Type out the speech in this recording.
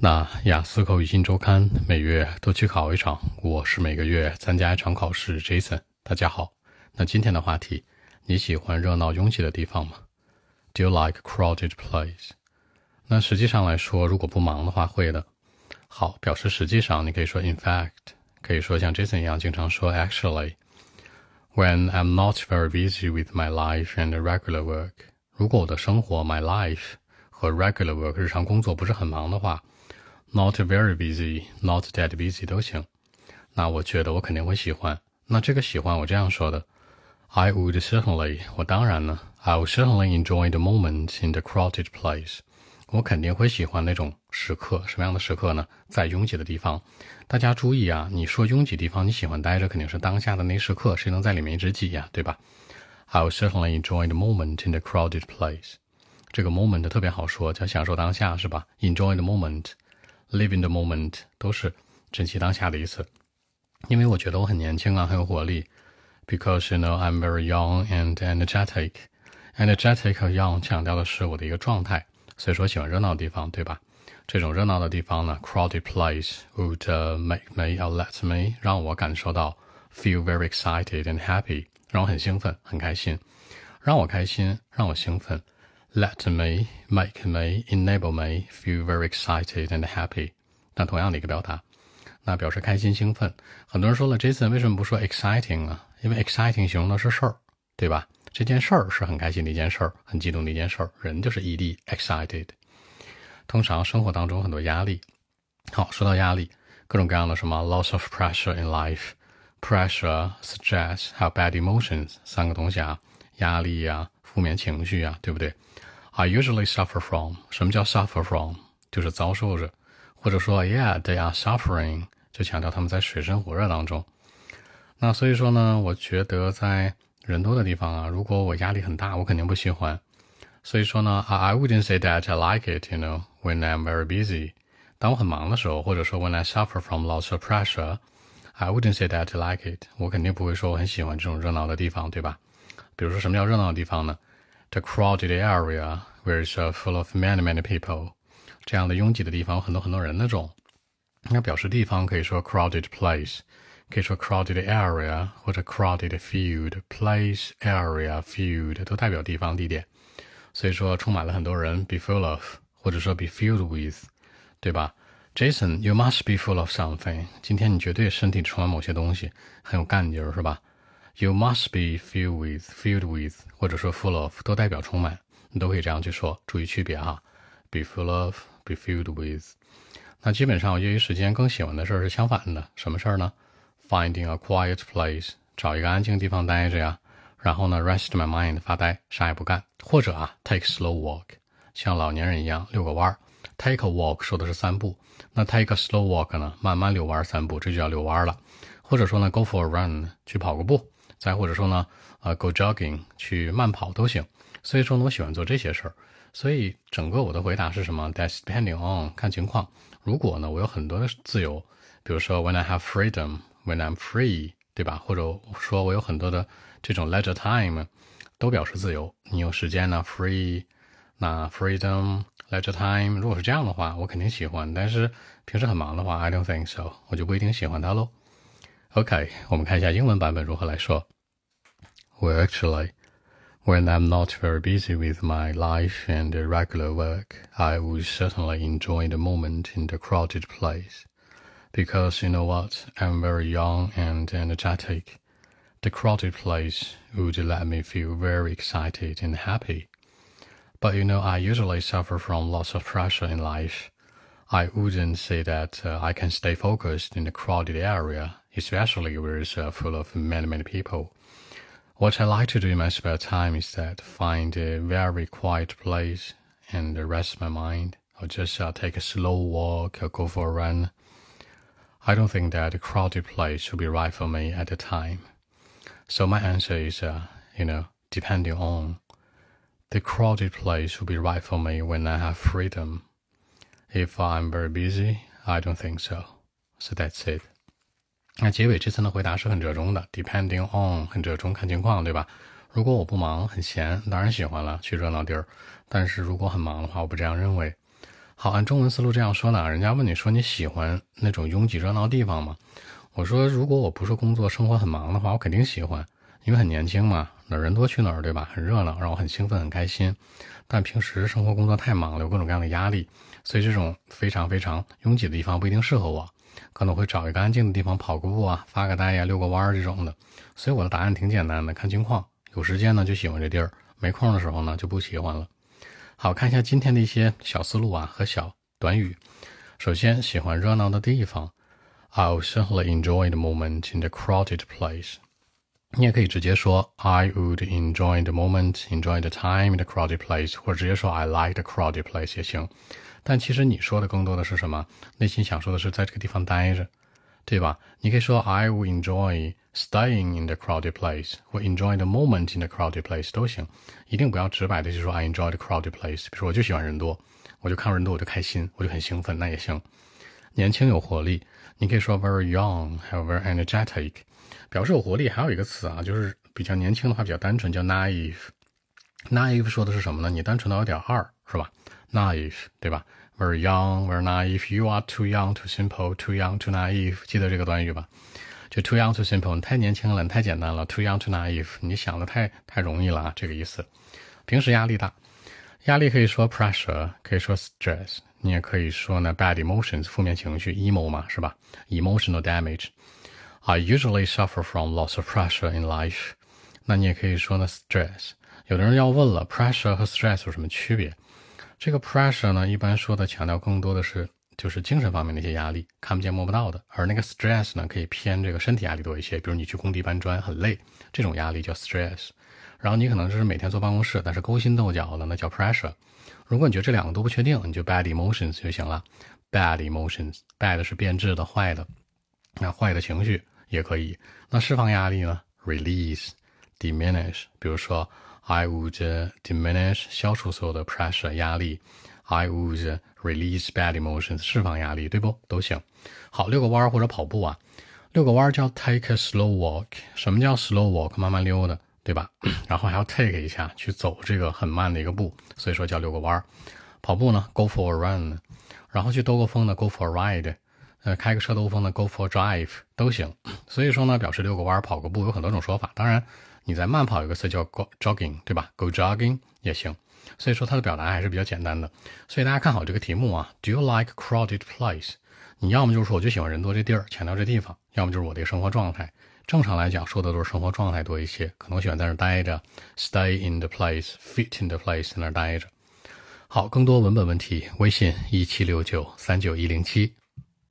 那雅思口语新周刊每月都去考一场，我是每个月参加一场考试。Jason，大家好。那今天的话题，你喜欢热闹拥挤的地方吗？Do you like crowded place？那实际上来说，如果不忙的话，会的。好，表示实际上，你可以说 in fact，可以说像 Jason 一样经常说 actually。When I'm not very busy with my life and regular work，如果我的生活 my life 和 regular work 日常工作不是很忙的话。Not very busy, not that busy 都行。那我觉得我肯定会喜欢。那这个喜欢我这样说的：I would certainly，我当然呢，I would certainly enjoy the moment in the crowded place。我肯定会喜欢那种时刻。什么样的时刻呢？在拥挤的地方。大家注意啊，你说拥挤地方你喜欢待着，肯定是当下的那时刻。谁能在里面一直挤呀？对吧？I would certainly enjoy the moment in the crowded place。这个 moment 特别好说，叫享受当下，是吧？Enjoy the moment。Live in the moment 都是珍惜当下的意思，因为我觉得我很年轻啊，很有活力。Because you know I'm very young and energetic. Energetic 和 young 强调的是我的一个状态，所以说喜欢热闹的地方，对吧？这种热闹的地方呢，crowded place would make me or let me 让我感受到 feel very excited and happy，让我很兴奋，很开心，让我开心，让我兴奋。 Let me make me enable me feel very excited and happy。那同样的一个表达，那表示开心兴奋。很多人说了，Jason 为什么不说 exciting 啊？因为 exciting 形容的是事儿，对吧？这件事儿是很开心的一件事儿，很激动的一件事儿。人就是 ed excited。通常生活当中很多压力。好，说到压力，各种各样的什么 loss of pressure in life，pressure、stress 还有 bad emotions 三个东西啊，压力呀。负面情绪啊，对不对？I usually suffer from 什么叫 suffer from？就是遭受着，或者说 Yeah, they are suffering，就强调他们在水深火热当中。那所以说呢，我觉得在人多的地方啊，如果我压力很大，我肯定不喜欢。所以说呢，I I wouldn't say that I like it, you know, when I'm very busy。当我很忙的时候，或者说 when I suffer from lots of pressure，I wouldn't say that I like it。我肯定不会说我很喜欢这种热闹的地方，对吧？比如说什么叫热闹的地方呢 ？The crowded area where it's full of many many people，这样的拥挤的地方有很多很多人那种。那表示地方可以说 crowded place，可以说 crowded area 或者 crowded field。Place area field 都代表地方地点，所以说充满了很多人，be full of 或者说 be filled with，对吧？Jason，you must be full of something。今天你绝对身体充满某些东西，很有干劲儿，是吧 ？You must be filled with, filled with，或者说 full of，都代表充满，你都可以这样去说，注意区别哈。Be full of, be filled with。那基本上我业余时间更喜欢的事儿是相反的，什么事儿呢？Finding a quiet place，找一个安静地方待着呀。然后呢，rest my mind，发呆，啥也不干。或者啊，take slow walk，像老年人一样遛个弯儿。Take a walk 说的是散步，那 take a slow walk 呢，慢慢遛弯儿散步，这就叫遛弯儿了。或者说呢，go for a run，去跑个步。再或者说呢，呃，go jogging 去慢跑都行。所以说呢，我喜欢做这些事儿。所以整个我的回答是什么？That's depending on 看情况。如果呢，我有很多的自由，比如说 when I have freedom，when I'm free，对吧？或者说我有很多的这种 leisure time，都表示自由。你有时间呢，free，那 freedom，leisure time，如果是这样的话，我肯定喜欢。但是平时很忙的话，I don't think so，我就不一定喜欢它喽。OK，我们看一下英文版本如何来说。Well, actually, when I'm not very busy with my life and regular work, I would certainly enjoy the moment in the crowded place. Because you know what, I'm very young and energetic. The crowded place would let me feel very excited and happy. But you know, I usually suffer from lots of pressure in life. I wouldn't say that uh, I can stay focused in a crowded area especially where it's uh, full of many, many people. What I like to do in my spare time is that find a very quiet place and rest my mind, or just uh, take a slow walk or go for a run. I don't think that a crowded place would be right for me at the time. So my answer is, uh, you know, depending on. The crowded place would be right for me when I have freedom. If I'm very busy, I don't think so. So that's it. 那结尾这次的回答是很折中的，depending on 很折中，看情况，对吧？如果我不忙，很闲，当然喜欢了去热闹地儿。但是如果很忙的话，我不这样认为。好，按中文思路这样说呢，人家问你说你喜欢那种拥挤热闹地方吗？我说如果我不是工作生活很忙的话，我肯定喜欢，因为很年轻嘛，哪人多去哪儿，对吧？很热闹，让我很兴奋很开心。但平时生活工作太忙了，有各种各样的压力，所以这种非常非常拥挤的地方不一定适合我，可能会找一个安静的地方跑个步啊，发个呆呀，遛个弯儿这种的。所以我的答案挺简单的，看情况，有时间呢就喜欢这地儿，没空的时候呢就不喜欢了。好看一下今天的一些小思路啊和小短语。首先，喜欢热闹的地方，I'll certainly enjoy the moment in the crowded place。你也可以直接说 I would enjoy the moment, enjoy the time in the crowded place，或者直接说 I like the crowded place 也行。但其实你说的更多的是什么？内心想说的是在这个地方待着，对吧？你可以说 I would enjoy。Staying in the crowded place 或 enjoy the moment in the crowded place 都行，一定不要直白的就说 I enjoy the crowded place。比如说我就喜欢人多，我就看人多我就开心，我就很兴奋，那也行。年轻有活力，你可以说 very young，还有 very energetic，表示有活力。还有一个词啊，就是比较年轻的话比较单纯，叫 naive。naive 说的是什么呢？你单纯到有点二，是吧？naive，对吧？very young，very naive。You are too young, too simple, too young, too naive。记得这个短语吧？就 too young too simple，你太年轻了，你太简单了。too young too naive，你想的太太容易了啊，这个意思。平时压力大，压力可以说 pressure，可以说 stress，你也可以说呢 bad emotions，负面情绪 emo 嘛，是吧？emotional damage。I usually suffer from lots of pressure in life。那你也可以说呢 stress。有的人要问了，pressure 和 stress 有什么区别？这个 pressure 呢，一般说的强调更多的是。就是精神方面的一些压力，看不见摸不到的。而那个 stress 呢，可以偏这个身体压力多一些。比如你去工地搬砖很累，这种压力叫 stress。然后你可能就是每天坐办公室，但是勾心斗角的，那叫 pressure。如果你觉得这两个都不确定，你就 bad emotions 就行了。bad emotions，bad 是变质的、坏的，那坏的情绪也可以。那释放压力呢？release，diminish。比如说，I would diminish，消除所有的 pressure 压力。I would release bad emotions，释放压力，对不？都行。好，遛个弯或者跑步啊，遛个弯叫 take a slow walk。什么叫 slow walk？慢慢溜的，对吧？然后还要 take 一下，去走这个很慢的一个步，所以说叫遛个弯儿。跑步呢，go for a run。然后去兜个风呢，go for a ride。呃，开个车兜风呢，go for a drive 都行。所以说呢，表示遛个弯儿、跑个步有很多种说法。当然，你在慢跑有个词叫 go jogging，对吧？go jogging 也行。所以说它的表达还是比较简单的，所以大家看好这个题目啊。Do you like crowded place？你要么就是说我就喜欢人多这地儿，强调这地方；要么就是我的生活状态。正常来讲说的都是生活状态多一些，可能喜欢在那儿待着，stay in the place，fit in the place，在那儿待着。好，更多文本问题，微信一七六九三九一零七。